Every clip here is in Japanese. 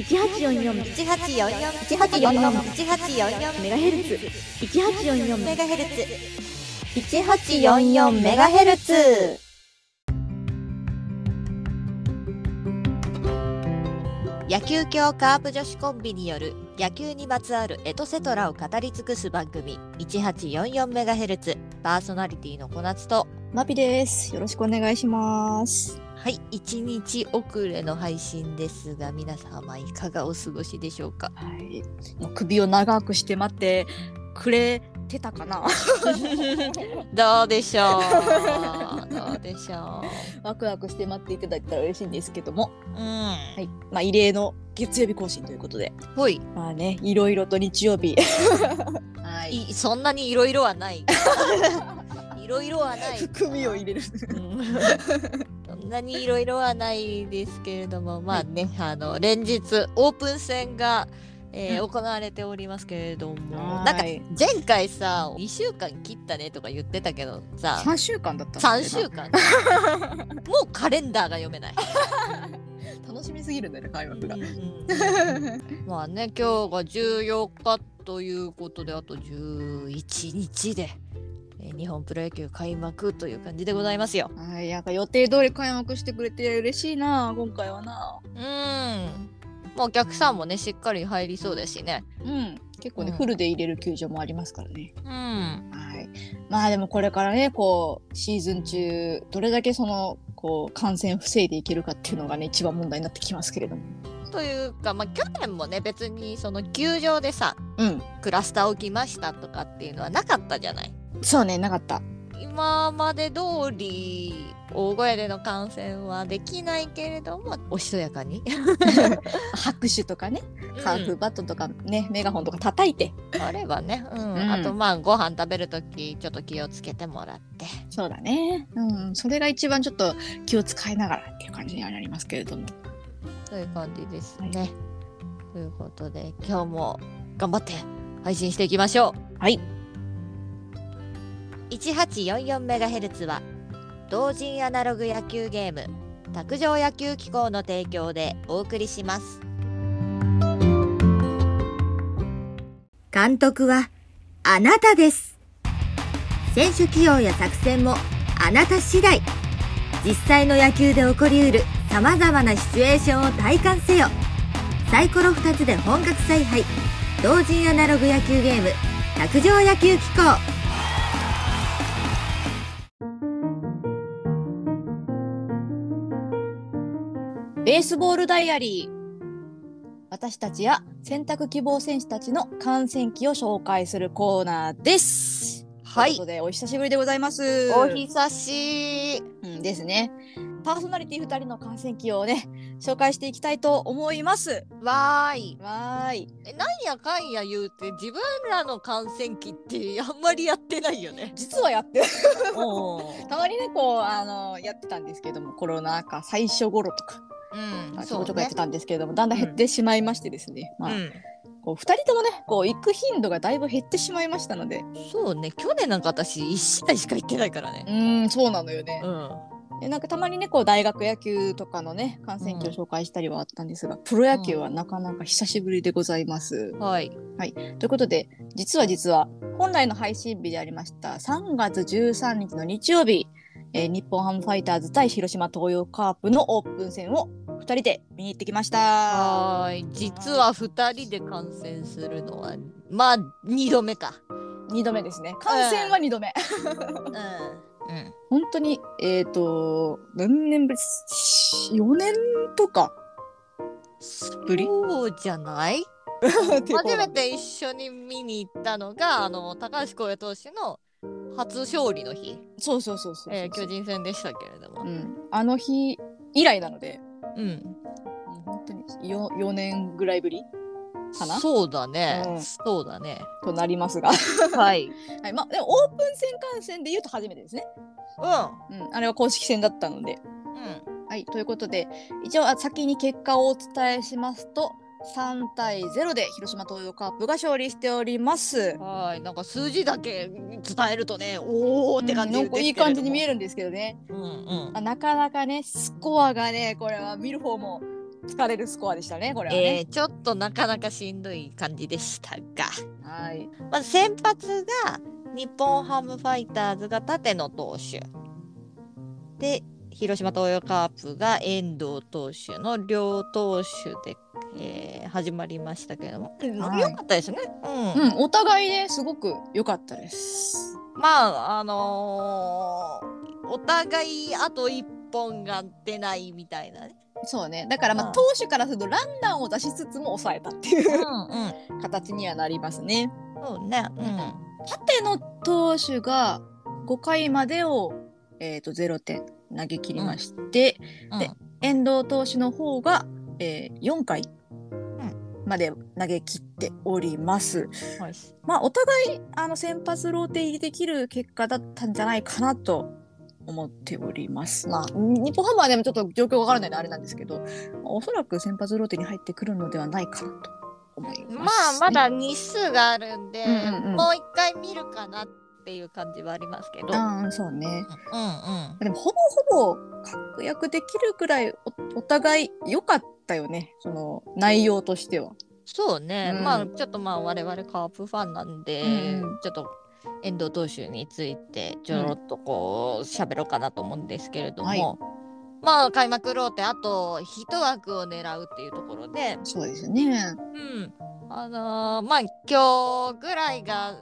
一八四四。一八四四。一八四四。一八四四。メガヘルツ一八四四。メガヘルツ一八四四メガヘルツ野球協カープ女子コンビによる野球にまつわるエトセトラを語り尽くす番組。1844メガヘルツ。パーソナリティの小夏と。マピです。よろしくお願いしますはい1日遅れの配信ですが皆様いかがお過ごしでしょうか？はい。首を長くして待ってくれてたかな？どうでしょう？どうでしょワクワクして待っていただいたら嬉しいんですけども。ううん。はい。まあ異例の月曜日更新ということで。ほい。まあねいろいろと日曜日。はい。いそんなにいろいろはない。いろいろはない。含みを入れる。うんなにいろいろはないですけれども、まあね、あの連日オープン戦が、えー行われておりますけれども、はい。なんか前回さ2週間切ったねとか言ってたけどさ3週間だった3週間。もうカレンダーが読めない。楽しみすぎるんだよね開幕が。うんうんうん。まあね今日が14日ということであと11日で、えー日本プロ野球開幕という感じでございますよ。はいなんか予定通り開幕してくれて嬉しいな今回はなうん。もうお客さんもね、しっかり入りそうですしね。うん結構ね、うんフルで入れる球場もありますからねうん。はいまあでもこれからねこうシーズン中どれだけそのこう感染防いでいけるかっていうのがね一番問題になってきますけれどもというか、まあ、去年もね、別にその球場でさ、うんクラスター起きましたとかっていうのはなかったじゃない。そうねなかった今まで通り、大声での観戦はできないけれども、おしとやかに。拍手とかねカーフバットとかね、メガホンとか叩いてあればね、うん。うんあと、まあ、ご飯食べるとき、ちょっと気をつけてもらって。そうだねうんそれが一番ちょっと気を使いながらっていう感じにはなりますけれどもという感じですね。ということで、今日も頑張って配信していきましょう。はい。1844MHz は、同人アナログ野球ゲーム、卓上野球機構の提供でお送りします。監督はあなたです。選手起用や作戦もあなた次第。実際の野球で起こりうる様々なシチュエーションを体感せよ。サイコロ2つで本格采配。同人アナログ野球ゲーム、卓上野球機構。ベースボールダイアリー私たちや選択希望選手たちの観戦記を紹介するコーナーです。はいということでお久しぶりでございます。お久しうんですね。パーソナリティ2人の観戦記をね紹介していきたいと思います。わーい。わーい。えなんやかんや言うて、自分らの観戦機ってあんまりやってないよね。実はやって たまにねこうあのやってたんですけどもコロナ禍最初頃とかうん、ちょこちょこやってたんですけれども、だんだん減ってしまいましてですね、まあ、うんこう2人ともねこう行く頻度がだいぶ減ってしまいましたのでそうね、去年なんか私1試合しか行ってないからねう。ーんそうなのよね。うん。でなんかたまにねこう大学野球とかのね観戦記を紹介したりはあったんですが、プロ野球はなかなか久しぶりでございます。はい。ということで実は実は本来の配信日でありました3月13日の日曜日、えー日本ハムファイターズ対広島東洋カープのオープン戦を2人で見に行ってきました。はーい。実は2人で観戦するのは、まあ、2度目か。2度目ですね。観戦は2度目。うん。うん。本当にえっ、と何年ぶり ?4 年とか？ぶり？そうじゃない？初初めて一緒に見に行ったのが、あの、高橋光也投手の初勝利の日、そうそうそうそうそう、えー巨人戦でしたけれども。うん、あの日以来なので、うん。もう本当に 4, 4年ぐらいぶりかな？そうだね。うんそうだね。となりますが、はい。はいまあ、でもオープン戦観戦で言うと初めてですね、ううん、あれは公式戦だったので。ん。うん。はい、ということで一応あ先に結果をお伝えしますと3対0で広島東洋カープが勝利しております。はい。なんか数字だけ伝えるとね、おーって感じうんいい感じに見える。るんですけどね、うんうん。あなかなかねスコアがねこれは見る方も疲れるスコアでしたねこれはえね。ーちょっとなかなかしんどい感じでしたが、はい。まず先発が日本ハムファイターズが立野投手。で、広島東洋カープが遠藤投手の両投手で、えー始まりましたけれども、はい良かったですね。うん。うん、お互いですごく良かったです。まあ、あのーお互いあと一本が出ないみたいなね。そうね。だからまうんあ投手からするとランナーを出しつつも抑えたっていううんうん。形にはなりますね。そうね。うん。縦の投手が5回までを、えー、と0点投げ切りまして、で遠藤投手の方が、えー4回まで投げ切っております。うんはい。まあお互いあの先発ローテ入りできる結果だったんじゃないかなと思っております。まあ日本ハムはでもちょっと状況わからないのであれなんですけど、まあおそらく先発ローテに入ってくるのではないかなと思いまます、あまだ日数があるんで、うんうんうん。もう一回見るかなっていう感じはありますけど。うんああそうね。うん。でもほぼほぼ確約できるくらいおお互い良かったよねその内容としては。そうね、うんまあちょっとまあ我々カープファンなんで、うんちょっと遠藤投手についてちょろっとこう喋ろうかなと思うんですけれども、はいまあ開幕ローテあと一枠を狙うっていうところで、そうですね。うん、あのーまあ今日ぐらいが、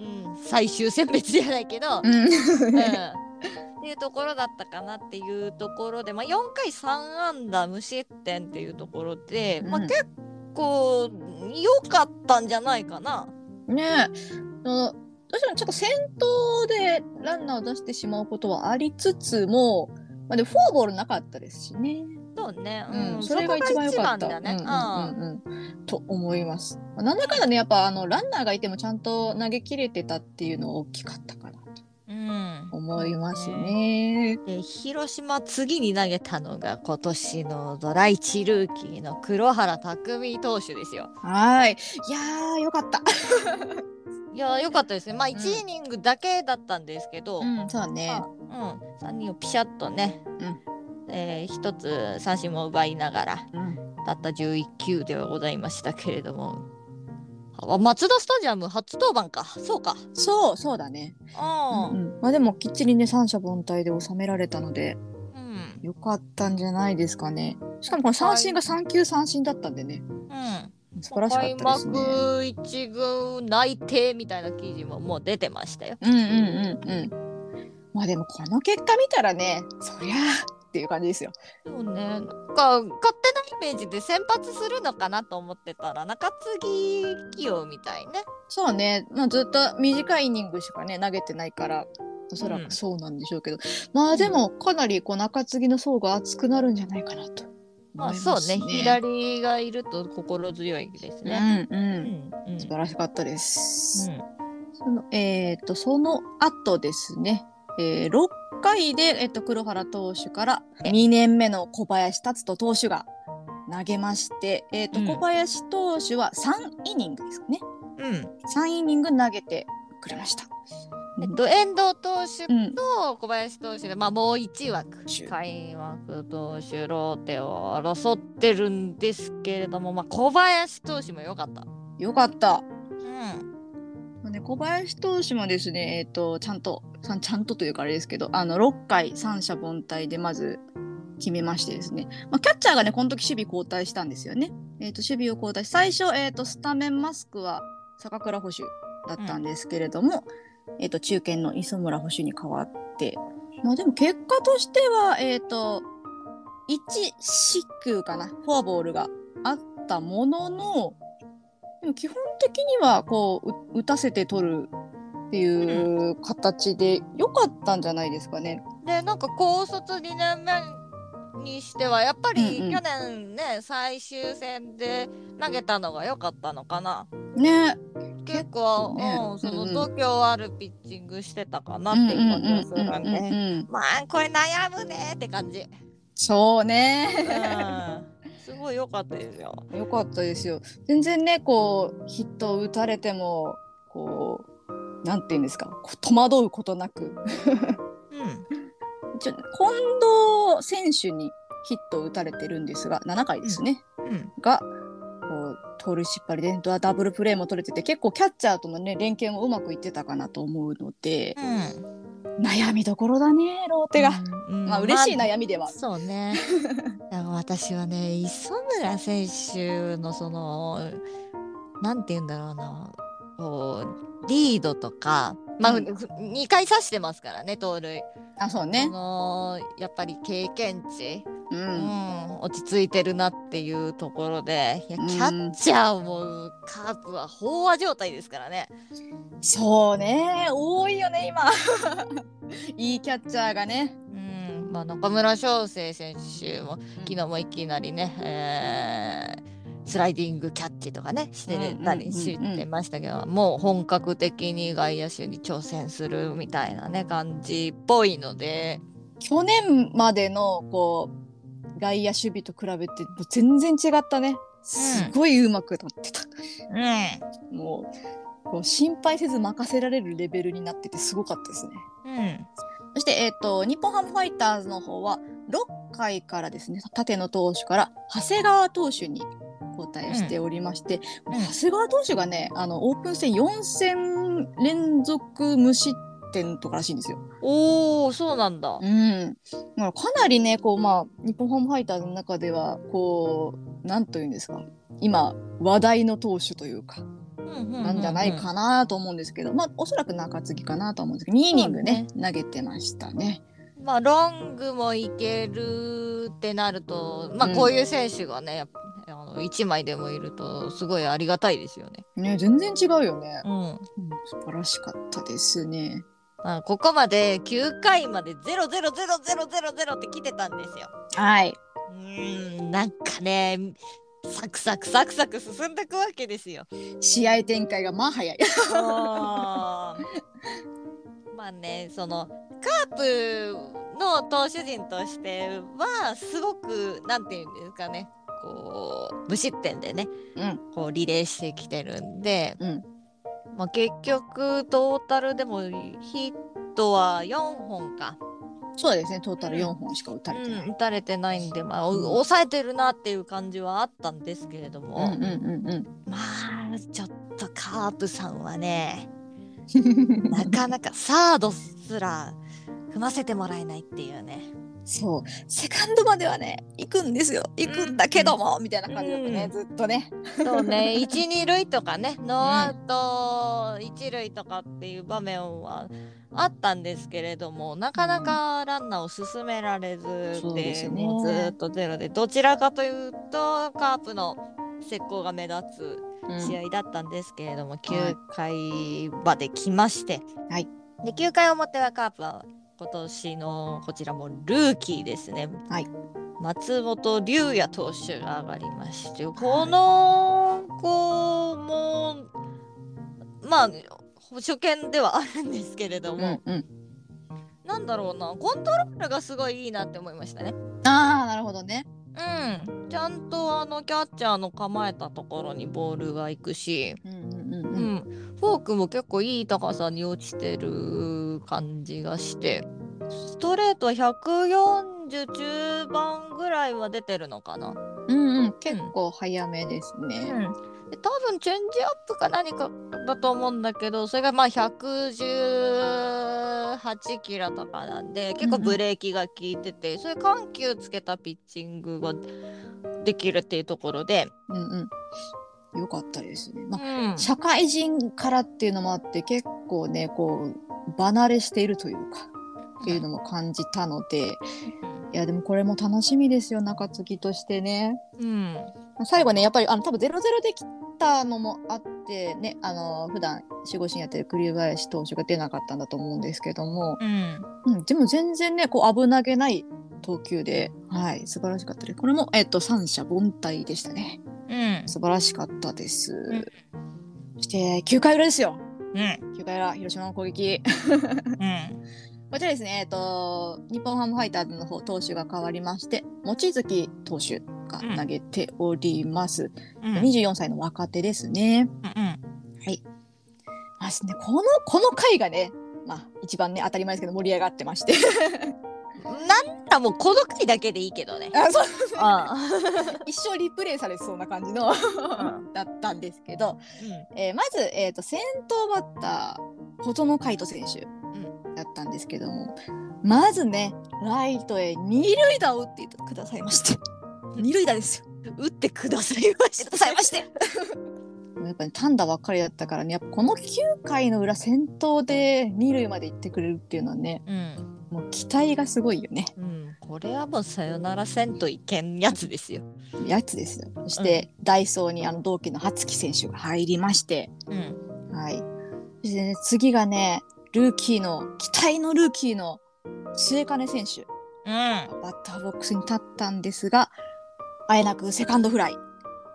うん、最終選別じゃないけど、うん。うん。っていうところだったかなっていうところで、まあ、4回3安打無失点っていうところで、まあ、うん結構良かったんじゃないかな。ねえ。どうしてもちょっと先頭でランナーを出してしまうことはありつつも、まあ、でもフォアボールなかったですしね。そうね、うん、それが一番良かった。だね。うんうんうんうんと思います。まあなんだかんだねやっぱあのランナーがいてもちゃんと投げ切れてたっていうのは大きかったかなとうんうん思いますね。で広島次に投げたのが今年のドラ1ルーキーの黒原拓海投手ですよ。はい。いやーよかった。いやー良かったですね。まあん1イニングだけだったんですけど、うん、そうね。うん、3人をピシャッとね、うんえー一つ三振も奪いながらうん、たった11球ではございましたけれどもあ松田スタジアム初登板かそうかそう、そうだね。あうんうんまあでもきっちりね三者凡退で収められたのでうんよかったんじゃないですかね。しかもこの三振が3球三振だったんでね。うん素晴らしかったですね。開幕一軍内定みたいな記事ももう出てましたよ。うんうんうんうん。まあでもこの結果見たらね、そりゃあっていう感じですよ。そうね。なんか勝手なイメージで先発するのかなと思ってたら中継ぎ起用みたいね。そうね、まあ、ずっと短いイニングしかね投げてないからおそらうん。くそうなんでしょうけど、まあでもかなりこう中継ぎの層が厚くなるんじゃないかなとまあ思いますそうね。左がいると心強いですね。うんうん、うんうん。素晴らしかったです。うん。そのえっ、とその後ですね、えー、6回で、えっと黒原投手から2年目の小林達人投手が投げまして、えっとうん。小林投手は3イニングですかね。うん。3イニング投げてくれました。えっと、遠藤投手うん。と小林投手で、まあ、もう1枠手開幕投手ローテを争ってるんですけれども、まあ、小林投手も良かった。よかった。うん。まあ小林投手もですね、えっ、と、ちゃんと、ちゃんとというかあれですけど、あの、6回三者凡退でまず決めましてですね、まあ、キャッチャーがね、この時守備交代したんですよね。えっ、と、守備を交代、最初、えっ、と、スタメンマスクは坂倉捕手だったんですけれども、えっ、と、中堅の磯村捕手に代わって、まあでも結果としては、えっ、と、1四球かな、フォアボールがあったものの、でも基本的にはこうう打たせて取るっていう形で良かったんじゃないですかね。でなんか高卒2年目にしてはやっぱりうんうん去年ね、最終戦で投げたのが良かったのかな。ね。結構、ねうん、そのうんうん度胸あるピッチングしてたかなっていう感じがするんで。ん。まあこれ悩むねって感じ。そうね。うん、すごい良かったですよ。良かったですよ。全然ねこうヒットを打たれてもこうなんて言うんですか？戸惑うことなく。うん。ちょ近藤選手にヒットを打たれてるんですが7回ですね、うん。がこう盗塁失敗でドアダブルプレーも取れてて結構キャッチャーとのね連携もうまくいってたかなと思うので。うん悩みどころだねローテが。うんまあ嬉しいま悩みではある。そうね。私はね、磯村選手のその、なんて言うんだろうな、こう、リードとか、まあ、うんふ2回刺してますからね、盗塁。そあそうね。のやっぱり経験値、ううん。ん、落ち着いてるなっていうところで、いやうんキャッチャーもカープは飽和状態ですからね。そうね。多いよね今。いいキャッチャーがね。うん。まあ、中村翔成選手も昨日もいきなりね、えースライディングキャッチとかねしてたりしてましたけど、もう本格的に外野手に挑戦するみたいなね感じっぽいので、去年までのこう外野守備と比べてもう全然違ったね。すごい上手くなってた。うんもうこう心配せず任せられるレベルになっててすごかったですね。うんそして、えっと日本ハムファイターズの方は6回からですね縦の投手から長谷川投手に交代しておりまして、うん長谷川投手がねあのオープン戦4戦連続無失点とからしいんですよ。おおそうなんだ。うん、まあかなりねこう、まあ、日本ハムファイターズの中ではこうなんというんですか今話題の投手というかななんじゃないかなと思うんですけど、まあおそらく中継ぎかなと思うんですけど2イニングね投げてましたね。まあロングもいけるってなると、まあうんこういう選手がね、やっぱあの1枚でもいるとすごいありがたいですよね。ね全然違うよね。うん。うん素晴らしかったですね。まあ、ここまで9回まで0000000って来てたんですよ。はい。うーん、なんかね、サクサクサクサク進んでいくわけですよ。試合展開がまあ早い。まあね、そのカープの投手陣としてはすごくなんていうんですかね、こう無失点でね、うんこうリレーしてきてるんで、うんまあ、結局トータルでもヒットは4本か。そうですねトータル4本しか打たれてない。うん、打たれてないんで、まあ、お抑えてるなっていう感じはあったんですけれどうんも、うんうんまあちょっとカープさんはねうん。なかなかサードすら踏ませてもらえないっていうね。そう。セカンドまではね行くんですよ。行くんだけども、みたいな感じだったね、うんずっとね。そうね。1、2塁とかねノーアウト1塁とかっていう場面はあったんですけれどもなかなかランナーを進められずですね。もうずっとゼロでどちらかというとカープの石膏が目立つうん。試合だったんですけれども、9回まで来まして、はい。で9回表はカープは今年のこちらもルーキーですね、はい松本龍也投手が上がりましてこの子もまあ初見ではあるんですけれども、うんうん、なんだろうなコントロールがすごいいいなって思いましたね。ああなるほどね。うん、ちゃんとあのキャッチャーの構えたところにボールが行くし、うんうんうんううん。ん、フォークも結構いい高さに落ちてる感じがして。ストレートは140中盤ぐらいは出てるのかな、うんうん。結構早めですね。で多分チェンジアップか何かだと思うんだけどそれがまあ118キロとかなんで結構ブレーキが効いてて、そういう緩急つけたピッチングができるっていうところで、うんうん、よかったですね。まあうん。社会人からっていうのもあって結構ねこう離れしているというかっていうのも感じたので、いやでもこれも楽しみですよ中継ぎとしてね。うん。まあ最後ねやっぱりあの多分0-0できたのもあってねあの普段守護神やってる栗林投手が出なかったんだと思うんですけども、うんうん、でも全然ねこう危なげない投球で、はい、素晴らしかったです。これも、えっと、三者凡退でしたね。うん素晴らしかったです。んそして9回裏ですよ。うん9回裏広島の攻撃。うんこちらですね、えっと、日本ハムファイターズの方投手が変わりまして、望月投手が投げております。うん24歳の若手ですね。うんはい。まあですね、この、この回がね、まあ、一番ね、当たり前ですけど盛り上がってまして。なんだもうこの回だけでいいけどね。あそうあ 一生リプレイされそうな感じのだったんですけど、えーまず、えー、と先頭バッター琴野海斗選手だったんですけども、まずねライトへ二塁打を打ってくださいまして 二塁打ですよ。打ってくださいましくださいまして。やっぱり単打ばっかりだったからねやっぱこの9回の裏先頭で二塁まで行ってくれるっていうのはねうん。もう期待がすごいよね。うん。これはもうさよならせんといけんやつですよ。やつですよ。そして、ダイソーにあの同期の初木選手が入りまして。うん。はい。そして、ね、次がねルーキーの期待のルーキーの末金選手うん。バッターボックスに立ったんですがあえなくセカンドフライ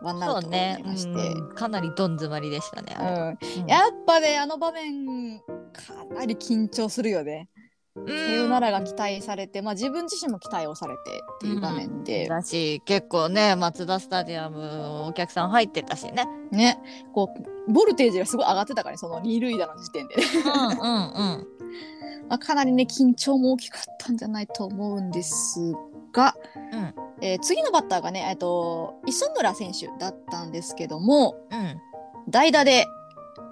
ワンアウトになり。まして、うんかなりどん詰まりでしたね。うん、やっぱねあの場面かなり緊張するよね。うんさよならが期待されて、まあ、自分自身も期待をされてっていう場面で、だし結構ね松田スタジアムお客さん入ってたしね。ねこうボルテージがすごい上がってたからねその二塁打の時点でね、うんうんうん。まあ、かなりね緊張も大きかったんじゃないと思うんですが、うんえー次のバッターがね、えっと磯村選手だったんですけどもうん。代打で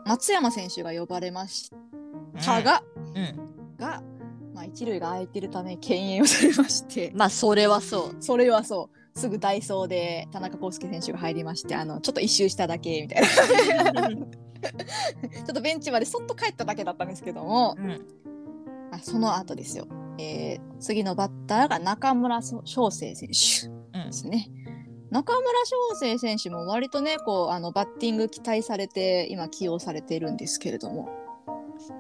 松山選手が呼ばれましたが、うん。が、まあ、一塁が空いてるため敬遠をされまして。まあそれはそう。それはそう。すぐダイソーで田中康介選手が入りましてあのちょっと一周しただけみたいな。ちょっとベンチまでそっと帰っただけだったんですけども、うん。あその後ですよ、えー次のバッターが中村翔成選手うんですね。中村翔成選手も割とねこうあのバッティング期待されて今起用されているんですけれども。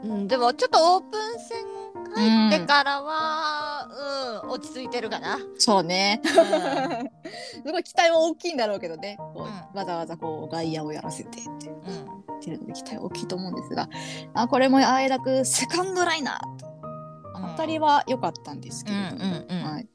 うん、でもちょっとオープン戦入ってからは、うん、落ち着いてるかな。そうね。うすごい期待は大きいん。だろうけどねこう、うん。わざわざこう外野をやらせてってん。ってるので期待は大きいと思うんですがあこれもあえなくセカンドライナーと。当たりは良かったんですけれども、うんうんうん。はい、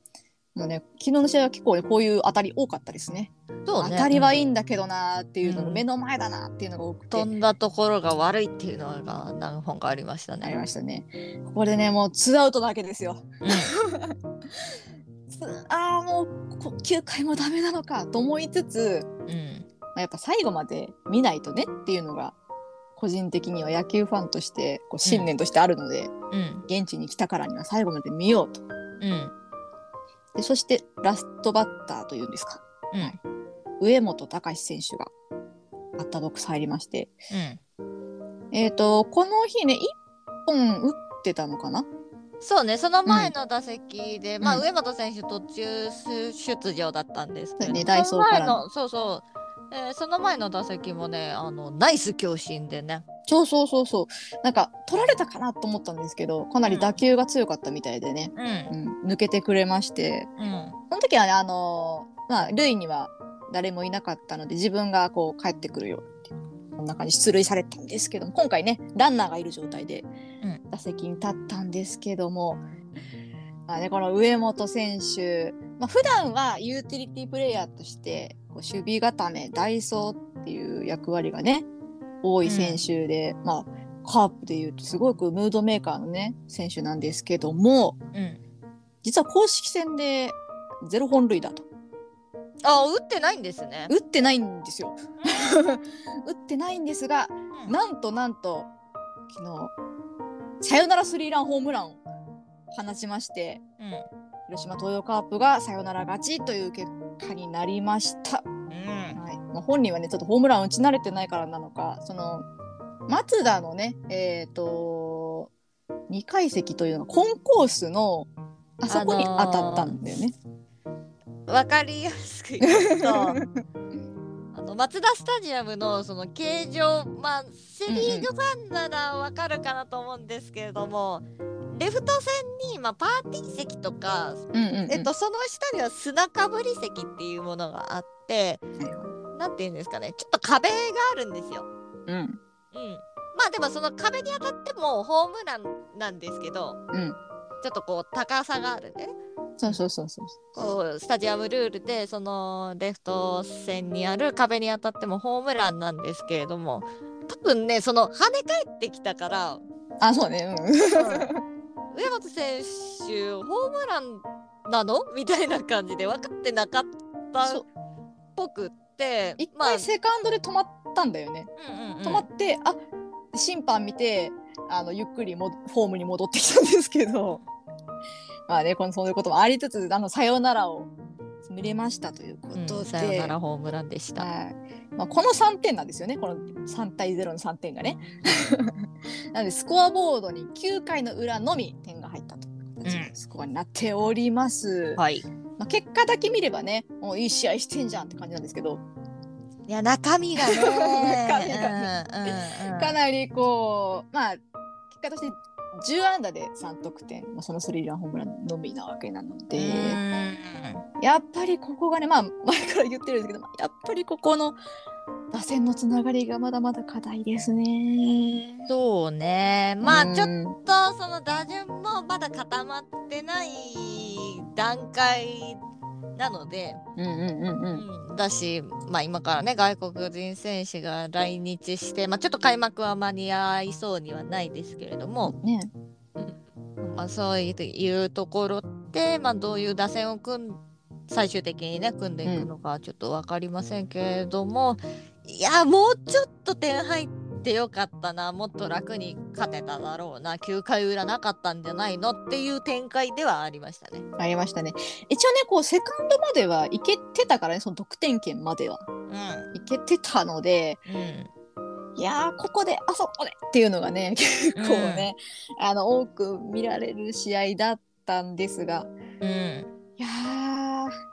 もうね昨日の試合は結構ねこういう当たり多かったですねそうね。当たりはいいんだけどなーっていうのがうん目の前だなっていうのが多くて、飛んだところが悪いっていうのが何本かありましたね。ありましたねここでねもうツーアウトだけですよつ ああもうこ9回もダメなのかと思いつつ、うん。うん。まあ、やっぱ最後まで見ないとねっていうのが個人的には野球ファンとしてこう信念としてあるので、うん。現地に来たからには最後まで見ようとうん。でそしてラストバッターというんですか。うん。上本隆選手がバッターボックス入りまして。うん。えっ、とこの日ね1本打ってたのかな。そうね、その前の打席で、まあ、うん上本選手途中出場だったんですけど、ねダイソーから。のそうそう、えーその前の打席もね、あのナイス強振でね。そうそうそうそう。なんか取られたかなと思ったんですけどかなり打球が強かったみたいでね、うん。うん、抜けてくれまして。うん。その時はねあのーまあ塁には誰もいなかったので自分がこう帰ってくるよってこんな感じ出塁されたんですけども今回ねランナーがいる状態でうん。打席に立ったんですけども、まあね、この上本選手、まあ普段はユーティリティプレイヤーとしてこう守備固めダイソーっていう役割がね多い選手で、まあカープでいうとすごくムードメーカーのね選手なんですけどもうん。実は公式戦でゼロ本塁打とあ、打ってないんですね。打ってないんですよ。打ってないんですが、うんなんとなんと昨日サヨナラスリーランホームランを放ちましてうん。広島東洋カープがサヨナラ勝ちという結果になりました。うん。はいまあ、本人はねちょっとホームラン打ち慣れてないからなのかその松田のねえっ、と2階席というのがコンコースのあそこに当たったんだよね。わかりやすく言うと あのマツダスタジアムのその形状まあセ・リーグファンならわかるかなと思うんですけれども、レフト線に、まあ、パーティー席とか、うんうんうん。えっと、その下には砂かぶり席っていうものがあってはいはい。なんて言うんですかねちょっと壁があるんですよ。うん。うん、まあでもその壁に当たってもホームランなんですけどうん。ちょっとこう高さがあるんでね。そうそうそうそうこうスタジアムルールでそのレフト線にある壁に当たってもホームランなんですけれども多分ねその跳ね返ってきたから、あそうね。うん上本選手ホームランなの？みたいな感じで分かってなかったっぽくって一まあ。回セカンドで止まったんだよね。うんうんうん。止まって、あ審判見てあのゆっくりもフォームに戻ってきたんですけど。まあねこのそういうこともありつつあのサヨナラを見れましたというこうんとで、さよならホームランでした。はいまあ、この3点なんですよね。この3対0の3点がね。なのでスコアボードに9回の裏のみ点が入ったという形のスコアになっております。はい。まあ、結果だけ見ればねもういい試合してんじゃんって感じなんですけど。いや中身がね。中身がね。うんうんうん。かなりこうまあ結果として10安打で3得点、まあ、そのスリーランホームランのみなわけなので、やっぱりここがねまあ前から言ってるんですけどまあやっぱりここの打線のつながりがまだまだ課題ですね。そうね。まあちょっうんとその打順もまだ固まってない段階なので、うんうんうんうん。うんだし、まあ、今からね外国人選手が来日して、まあ、ちょっと開幕は間に合いそうにはないですけれども、ね。まあ、そういうところで、まあ、どういう打線を組ん最終的にね組んでいくのかはちょっと分かりませんけれども、いやもうちょっと点入ってよかったなもっと楽に勝てただろうな9回裏なかったんじゃないのっていう展開ではありましたね。ありましたね。一応ねこうセカンドまではいけてたからねその得点圏までは。うん。いけてたのでうん。いやーここであそこでっていうのがね 結構ね、あの多く見られる試合だったんですが。うん。いやー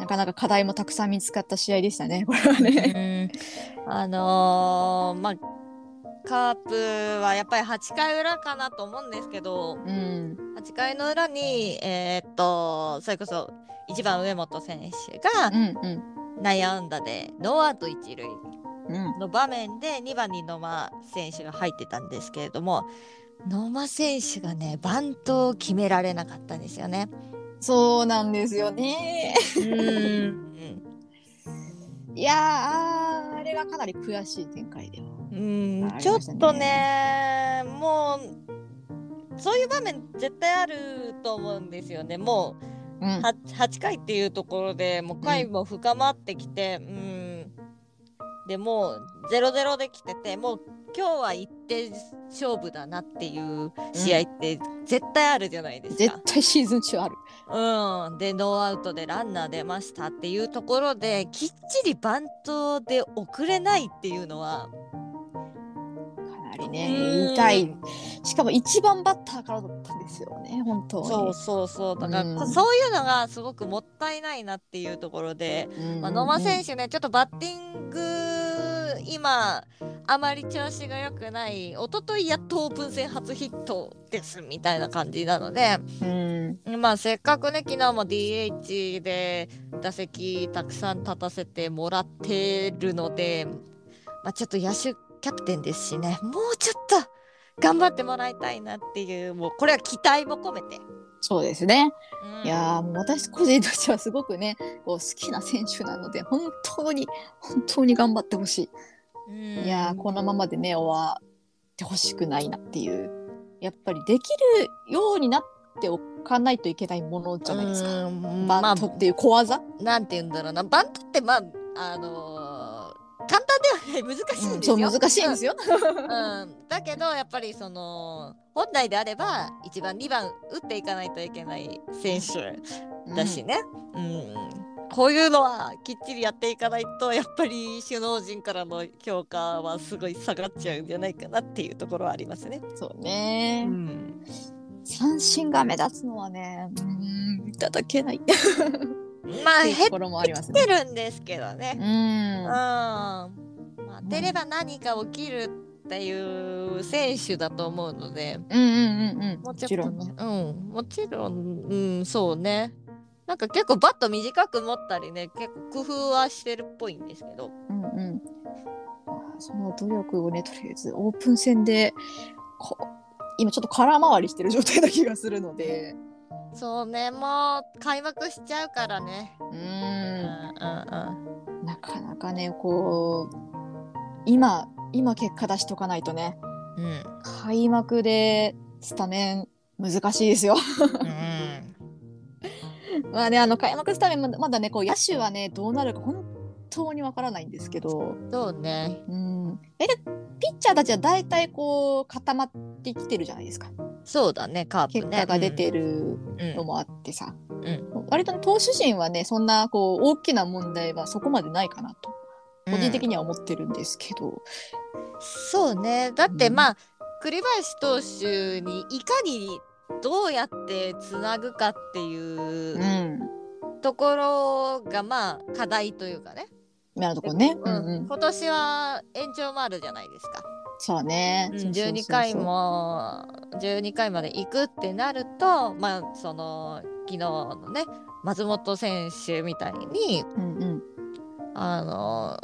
なかなか課題もたくさん見つかった試合でしたねこれはね。うん。あのーまあカープはやっぱり8回裏かなと思うんですけどうん8回の裏にえーっとそれこそ1番上本選手が内野安打でノーアウト一塁うんの場面で2番に野間選手が入ってたんですけれども野間選手がねバントを決められなかったんですよね。そうなんですよね。うん いやーあれがかなり悔しい展開では。うんちょっとねもうそういう場面絶対あると思うんですよね。もううん 8, 8回っていうところでもう回も深まってきて、うん、でもう0-0できててもう今日は1点勝負だなっていう試合って絶対あるじゃないです絶か。対シーズン中ある。うん、でノーアウトでランナー出ましたっていうところできっちりバントで送れないっていうのはかなりねうん痛い。しかも一番バッターからだったんですよね本当に。そうそうそうだから、うんそういうのがすごくもったいないなっていうところで、うんまあ、野間選手ねちょっとバッティング今あまり調子が良くない一昨日やっとオープン戦初ヒットですみたいな感じなので、うんまあ、せっかくね昨日も DH で打席たくさん立たせてもらってるので、まあ、ちょっと野手キャプテンですしねもうちょっと頑張ってもらいたいなっていうもうこれは期待も込めて。そうですね。うんいやーもう私個人としてはすごくねこう好きな選手なので本当に本当に頑張ってほしうんい。いやーこのままでね終わってほしくないなっていう。やっぱりできるようになっておかないといけないものじゃないですか。うんバントっていう小技、なんて言うんだろうな。バントってまああのー簡単ではない。難しいんですよ。そう難しいんですよ。うん、うん。だけどやっぱりその本来であれば1番2番打っていかないといけない選手だしね、うんこういうのはきっちりやっていかないとやっぱり首脳陣からの評価はすごい下がっちゃうんじゃないかなっていうところはありますね。そうね、ん、三振が目立つのはねうんいただけないっまあ減っところもありますてね。るんですけどね。ううん、んまあ、出れば何か起きるっていう選手だと思うので、うんうんうんうんももちろんね。うん、もちろん、うん、そうね。なんか結構バット短く持ったりね、結構工夫はしてるっぽいんですけど。うんうん。あその努力をね、とりあえずオープン戦で、今ちょっと空回りしてる状態な気がするので、そうね、もう開幕しちゃうからね。ううん、うん、ん、なかなかね、こう、今、今結果出しとかないとね、うん。開幕でスタメン難しいですよ。うん まあね、あの開幕スタメンまだまだね、こう野手はね、どうなるか本当にわからないんですけど、そうね。うん。え、で、ピッチャーたちは大体こう固まってきてるじゃないですか。そうだね、カープね。結果が出てるうんのもあってさ。うん割とね投手陣はね、そんなこう大きな問題はそこまでないかなと、個人的に。には思ってるんですけど。そうね。だってうんまあ、栗林投手にいかにどうやってつなぐかっていううん。ところがまあ課題というかね。今のところね。ううんんうん。今年は延長もあるじゃないですか。そうね。うんそうそうそうそう12回。も12回まで行くってなるとまあその昨日のね松本選手みたいにうんうん。あの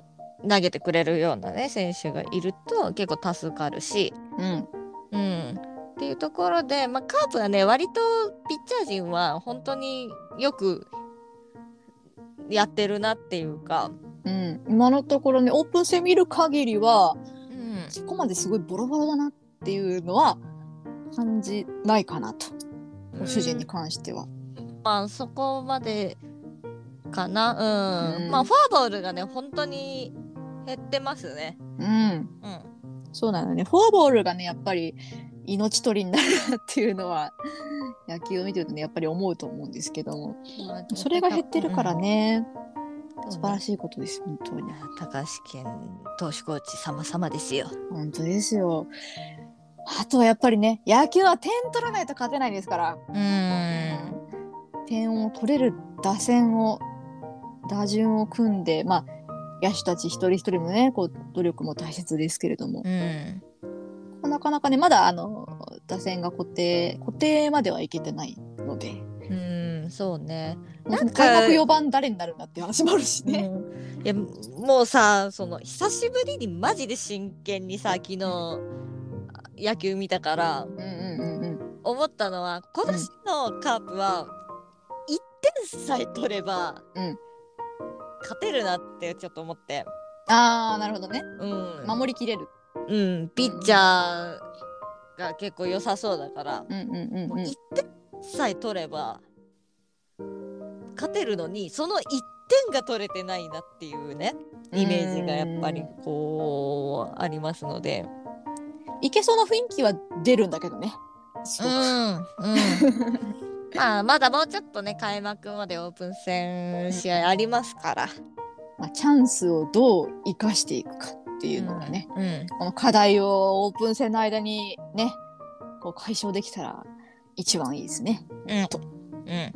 投げてくれるようなね選手がいると結構助かるし、うん。うん、っていうところで、まあ、カープはね割とピッチャー陣は本当によくやってるなっていうか、うん。今のところね、オープン戦見る限りは、うん、そこまですごいボロボロだなっていうのは感じないかなと。ご主人に関しては。まあそこまでかなうん、うんまあフォアボールがね本当に減ってますねうん。うんそうなのね。フォアボールがね、やっぱり命取りになるなっていうのは、野球を見てるとね、やっぱり思うと思うんですけども。それが減ってるから、ね、うん素晴らしいことです、本当に。高橋健投手コーチ様々ですよ。本当ですよ。あとはやっぱりね、野球は点取らないと勝てないですから、うん。点を取れる打線を、打順を組んで、まあ、野手たち一人一人のね、こう、努力も大切ですけれども、うんなかなかね、まだ、あの、打線が固定、固定まではいけてないので、うんそうねななんんか開幕4番誰になるんだって話もあるしね。うんいやもうさその久しぶりにマジで真剣にさ昨日野球見たからうんうんうんうん。思ったのは今年のカープは1点さえ取れば、うん勝てるなってちょっと思って、ああ、なるほどね。うん守りきれる。うん、ピッチャーが結構良さそうだから、うんうんうんもううん1点さえ取れば勝てるのにその1点が取れてないなっていうねイメージがやっぱりこうありますので。いけそうな雰囲気は出るんだけどね。うん、うん、まあまだもうちょっとね開幕までオープン戦試合ありますから。まあ、チャンスをどう生かしていくかっていうのがね、うん、この課題をオープン戦の間にね、こう解消できたら一番いいですね。うん、とうん、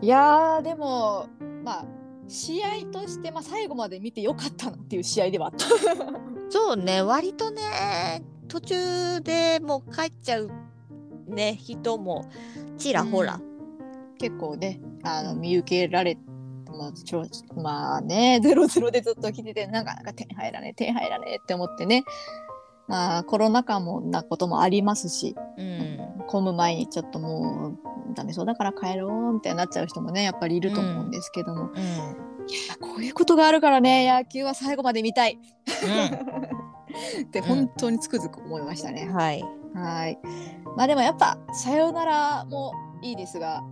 いやー、でも、まあ、試合として、まあ、最後まで見てよかったなっていう試合ではあった。そうね割とね途中でもう帰っちゃうね人もちらほら。結構ね、あの見受けられまあ、ちょまあね、ゼロゼロでずっと来てて、なかなか点入らねえ、点入らねえって思ってね、まあ、コロナ禍もなこともありますし、うん。混む前にちょっともうダメそうだから帰ろうみたいになっちゃう人もねやっぱりいると思うんですけども、うん。いやこういうことがあるからね野球は最後まで見たい。って本当につくづく思いましたね。はい。はい。まあでもやっぱさよならもいいですが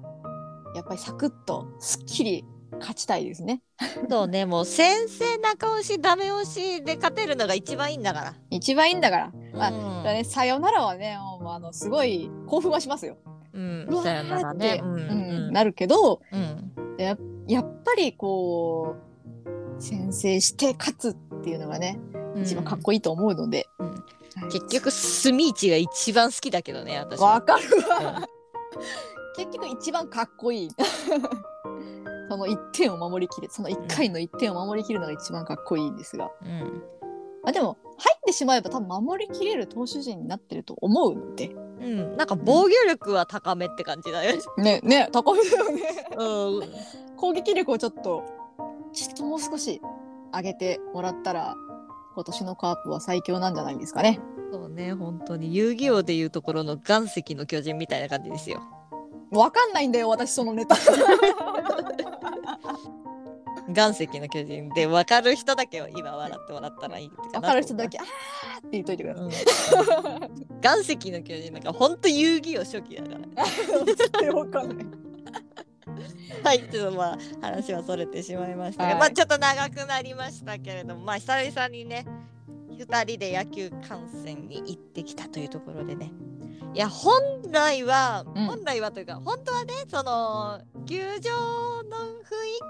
やっぱりサクッとすっきり勝ちたいですね。そうねもう先生中押しダメ押しで勝てるのが一番いいんだから。一番いいんだから。まあうんだね、さよならはねもうあのすごい興奮はしますよ。うんうわさよなね。ううんんなるけどうんややっぱりこう先制して勝つっていうのがねうん一番かっこいいと思うので、うんはい結局スミーチが一番好きだけどね私わかるうわ、ん 結局一番かっこいいその1点を守りきるその1回の1点を守りきるのが一番かっこいいんですが、うん。まあ、でも入ってしまえば多分守りきれる投手陣になってると思うのでうん、なんか防御力は高めって感じだよね。ねね高めだよね。うん、攻撃力をちょっとちょっともう少し上げてもらったら今年のカープは最強なんじゃないですかね。そうね、本当に。遊戯王でいうところの岩石の巨人みたいな感じですよ。わかんないんだよ私そのネタ。岩石の巨人で分かる人だけを今笑ってもらったらいいか分かる人だけ、あーって言っといてください。うん岩石の巨人なんかほんと遊戯王初期だから。絶対わかんない。はい、ちょっとまあ話はそれてしまいましたが、はいまあちょっと長くなりましたけれども、まあ久々にね、2人で野球観戦に行ってきたというところでね。いや、本来は、うん本来はというか、本当はね、その、球場の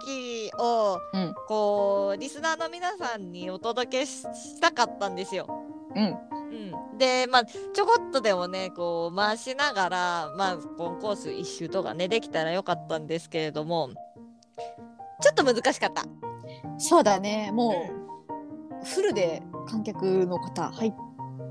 雰囲気を、うんこう、リスナーの皆さんにお届けししたかったんですよ。うん。うん、でまあちょこっとでもねこう回しながらまあコンコース一周とかねできたらよかったんですけれどもちょっと難しかった。そうだね。もう、フルで観客の方入っ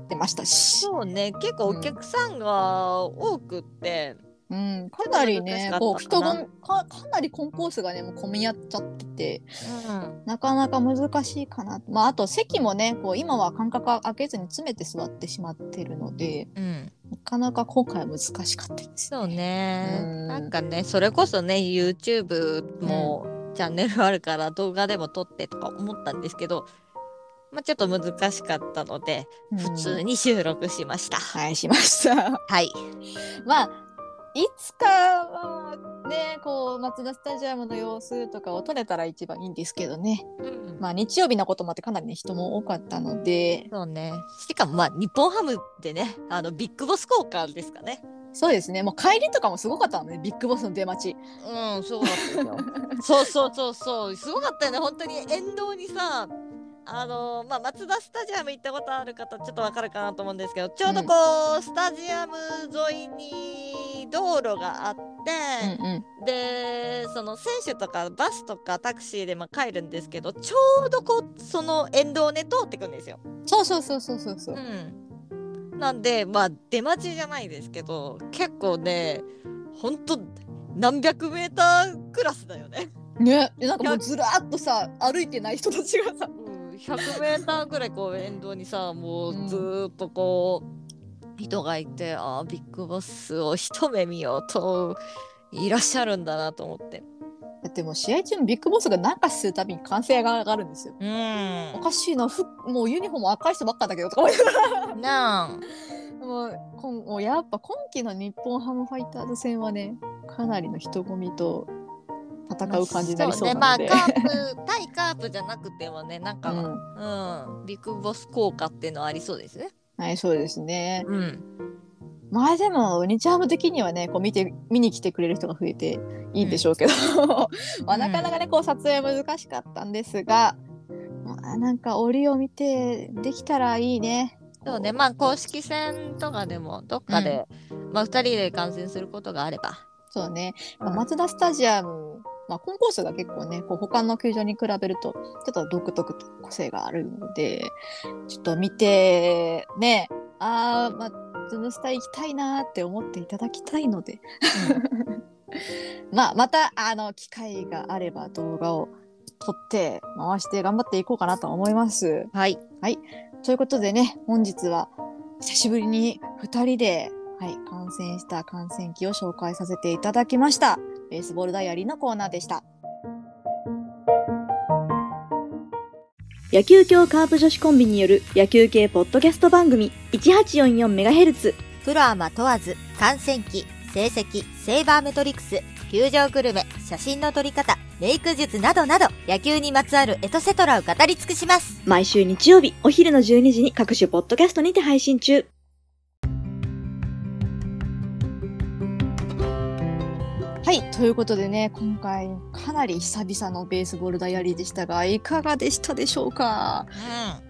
てましたし。そうね。結構お客さんが多くって、うん、かなりね、こう人がかかなりコンコースがねもう混み合っちゃっててうん。なかなか難しいかな。まああと席もねこう今は間隔空けずに詰めて座ってしまってるのでうん、なかなか今回は難しかったです。そうね。うん。なんかねそれこそね YouTube もチャンネルあるから動画でも撮ってとか思ったんですけど、まあ、ちょっと難しかったので普通にに収録しました。はいしました。はい、まあいつかはねこう松田スタジアムの様子とかを撮れたら一番いいんですけどね。うんまあ日曜日のこともあってかなりね人も多かったのでそうね。しかもまあ日本ハムでね、あのビッグボス効果ですかね。そうですねもう帰りとかもすごかったのねビッグボスの出待ち。うん、そうだったよ。そうそうそうそう、すごかったよね。本当に沿道にさ、あのまあ松田スタジアム行ったことある方ちょっとわかるかなと思うんですけど、ちょうどこう、スタジアム沿いに道路があって、うんうんでその選手とかバスとかタクシーでまあ帰るんですけどちょうどこうその沿道をね通ってくんですよ。そうそうそうそうそうそう。うん、なんでまあ出待ちじゃないですけど結構ねほんと何百メータークラスだよね。ね、でなんかもうずらーっとさ歩いてない人たちがさうん、100メーターぐらいこう沿道にさもうんうずーっとこう、人がいてあービッグボスを一目見ようといらっしゃるんだなと思って。だってもう試合中にビッグボスがなんかするたびに歓声が上がるんですよ。うんおかしいなふもうユニフォーム赤い人ばっかだけどとか思いながらなあもうこんもうやっぱ今季の日本ハムファイターズ戦はねかなりの人混みと戦う感じになりそうなので。ねまあカープ 対カープじゃなくてもねなんか、ううんんビッグボス効果っていうのはありそうですね。はい、そうですね。うんまあでも日ハム的にはねこう見て見に来てくれる人が増えていいんでしょうけど、まあ、なかなかねこう撮影難しかったんですが、まあ、なんか折を見てできたらいいね。そうね、まあ公式戦とかでもどっかで、まあ2人で観戦することがあれば。そうね、まあ、うんマツダスタジアム、まあ、コンコースが結構ねこう他の球場に比べるとちょっと独特と個性があるのでちょっと見てねあー、まあ、ズムスタ行きたいなーって思っていただきたいので まあまたあの機会があれば動画を撮って回して頑張っていこうかなと思います。はい。ということでね本日は久しぶりに2人で、はい、感染した感染期を紹介させていただきましたベースボールダイアリーのコーナーでした。野球協カープ女子コンビによる野球系ポッドキャスト番組 1844MHz プロアマ問わず、観戦記、成績、セイバーメトリクス、球場グルメ、写真の撮り方、メイク術などなど、野球にまつわるエトセトラを語り尽くします。毎週日曜日お昼の12時に各種ポッドキャストにて配信中はいということでね今回かなり久々のベースボールダイアリーでしたがいかがでしたでしょうか、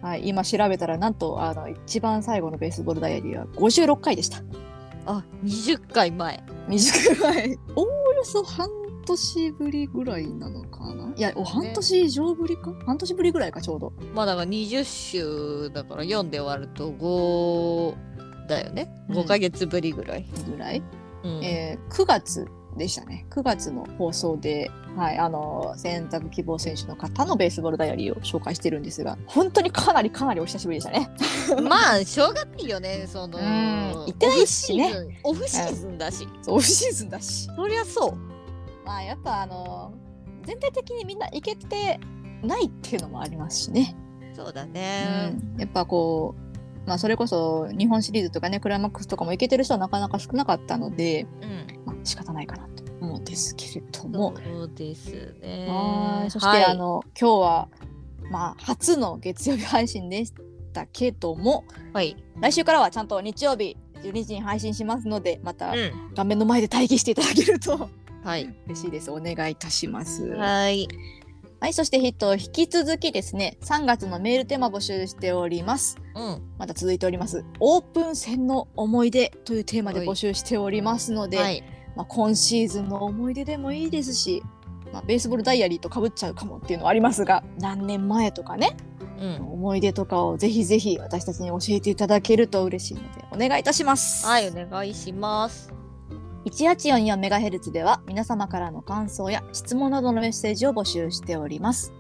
はい、今調べたらなんとあの一番最後のベースボールダイアリーは56回でした。あ、20回前。短いおおよそ半年ぶりぐらいなのかな？いやお半年以上ぶりか？半年ぶりぐらいかちょうど。まあだから20週だから4で終わると5だよね。うん。5ヶ月ぶりぐらい。ぐらい、うん。えー9月でしたね9月の放送で、はい、あの選択希望選手の方のベースボールダイアリーを紹介してるんですが本当にかなりかなりお久しぶりでしたねまあ、しょうがないよね。その、うん行ってないしねオフシーズン。だし。オフシーズンだしそりゃそう。まあやっぱあの全体的にみんないけてないっていうのもありますしね。そうだうね。ん、やっぱこう、まあ、それこそ日本シリーズとかねクライマックスとかもいけてる人はなかなか少なかったので、うん。まあ、仕方ないかなと思うんですけれども。そうですね。はいそして、はいあの今日は、まあ、初の月曜日配信でしたけどもはい。来週からはちゃんと日曜日12時に配信しますのでまたうん。画面の前で待機していただけるとはい。嬉しいですお願いいたします。はい。はい、そしてヒット引き続きですね、3月のメールテーマ募集しております。うん。まだ続いております。オープン戦の思い出というテーマで募集しておりますので、はい。まあ、今シーズンの思い出でもいいですし、まあ、ベースボールダイアリーとかぶっちゃうかもっていうのはありますが、何年前とかね、うん。思い出とかをぜひぜひ私たちに教えていただけると嬉しいので、お願いいたします。はい、お願いします。1844MHz では皆様からの感想や質問などのメッセージを募集しております。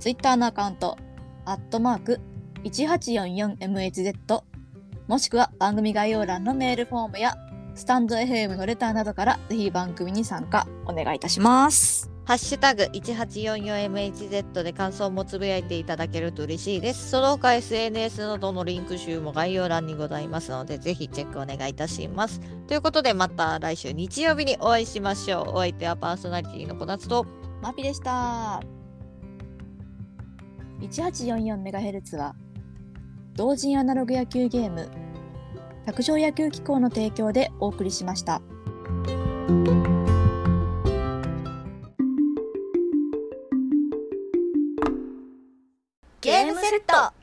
Twitter のアカウント、アットマーク 1844MHz もしくは番組概要欄のメールフォームやスタンド FM のレターなどからぜひ番組に参加お願いいたします。ハッシュタグ 1844MHz で感想もつぶやいていただけると嬉しいです。その他 SNS などのリンク集も概要欄にございますので、ぜひチェックお願いいたします。ということで、また来週日曜日にお会いしましょう。お相手はパーソナリティのこなつと、マピでした。1844MHz は同人アナログ野球ゲーム卓上野球機構の提供でお送りしました。ムセット。